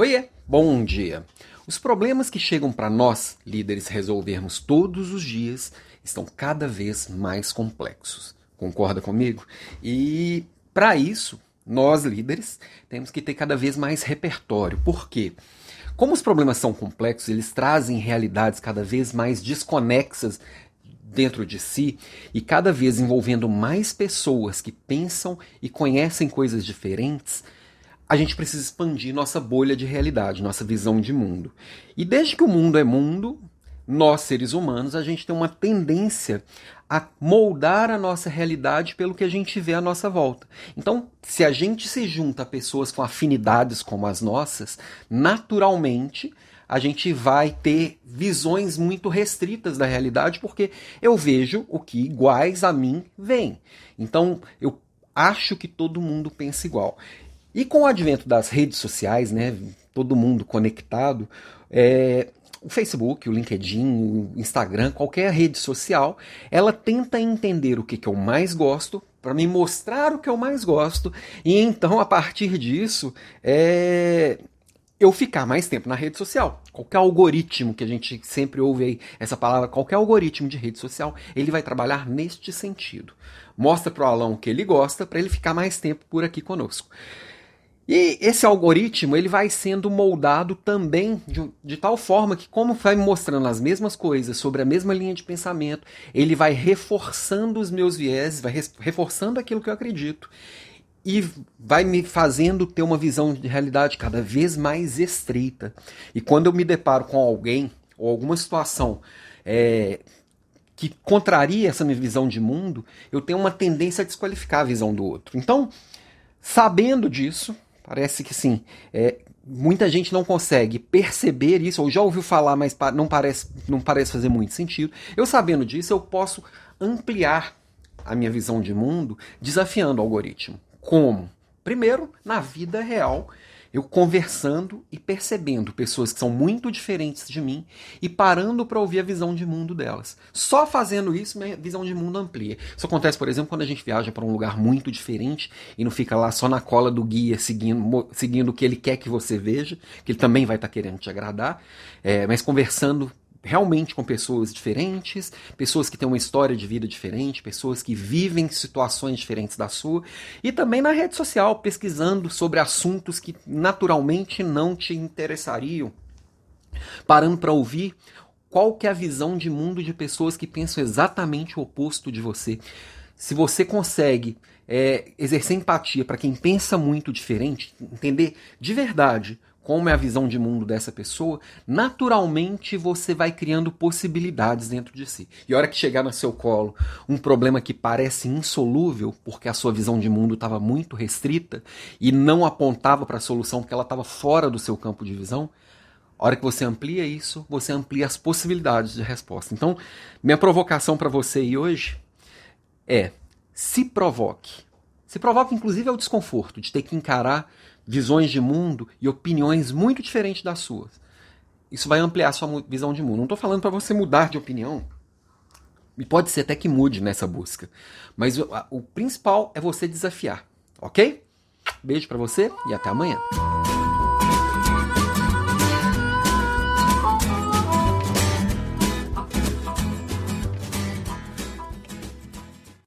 Oiê, bom dia. Os problemas que chegam para nós, líderes, resolvermos todos os dias estão cada vez mais complexos. Concorda comigo? E para isso, nós líderes temos que ter cada vez mais repertório. Por quê? Como os problemas são complexos, eles trazem realidades cada vez mais desconexas dentro de si e cada vez envolvendo mais pessoas que pensam e conhecem coisas diferentes, a gente precisa expandir nossa bolha de realidade, nossa visão de mundo. E desde que o mundo é mundo, nós, seres humanos, a gente tem uma tendência a moldar a nossa realidade pelo que a gente vê à nossa volta. Então, se a gente se junta a pessoas com afinidades como as nossas, naturalmente a gente vai ter visões muito restritas da realidade, porque eu vejo o que iguais a mim veem. Então, eu acho que todo mundo pensa igual. E com o advento das redes sociais, né, todo mundo conectado, é, o Facebook, o LinkedIn, o Instagram, qualquer rede social, ela tenta entender o que, que eu mais gosto para me mostrar o que eu mais gosto e então a partir disso é, eu ficar mais tempo na rede social. Qualquer algoritmo que a gente sempre ouve aí essa palavra, qualquer algoritmo de rede social, ele vai trabalhar neste sentido. Mostra para o Alão o que ele gosta para ele ficar mais tempo por aqui conosco. E esse algoritmo ele vai sendo moldado também de, de, tal forma que, como vai mostrando as mesmas coisas sobre a mesma linha de pensamento, ele vai reforçando os meus vieses, vai reforçando aquilo que eu acredito e vai me fazendo ter uma visão de realidade cada vez mais estreita. E quando eu me deparo com alguém ou alguma situação é, que contraria essa minha visão de mundo, eu tenho uma tendência a desqualificar a visão do outro. Então, sabendo disso, Parece que sim. É, muita gente não consegue perceber isso, ou já ouviu falar, mas não parece, não parece fazer muito sentido. Eu sabendo disso, eu posso ampliar a minha visão de mundo desafiando o algoritmo. Como? Primeiro, na vida real, eu conversando e percebendo pessoas que são muito diferentes de mim e parando para ouvir a visão de mundo delas. Só fazendo isso, minha visão de mundo amplia. Isso acontece, por exemplo, quando a gente viaja para um lugar muito diferente e não fica lá só na cola do guia seguindo, seguindo o que ele quer que você veja, que ele também vai estar tá querendo te agradar, é, mas conversando realmente com pessoas diferentes, pessoas que têm uma história de vida diferente, pessoas que vivem situações diferentes da sua, e também na rede social, pesquisando sobre assuntos que naturalmente não te interessariam, parando para ouvir qual que é a visão de mundo de pessoas que pensam exatamente o oposto de você. Se você consegue é, exercer empatia para quem pensa muito diferente, entender de verdade como é a visão de mundo dessa pessoa, naturalmente você vai criando possibilidades dentro de si. E a hora que chegar no seu colo um problema que parece insolúvel, porque a sua visão de mundo estava muito restrita e não apontava para a solução porque ela estava fora do seu campo de visão, a hora que você amplia isso, você amplia as possibilidades de resposta. Então, minha provocação para você aí hoje é: se provoque. Se provoque, inclusive, ao desconforto de ter que encarar visões de mundo e opiniões muito diferentes das suas. Isso vai ampliar sua visão de mundo. Não estou falando para você mudar de opinião. E pode ser até que mude nessa busca. Mas o, o principal é você desafiar, ok? Beijo para você e até amanhã.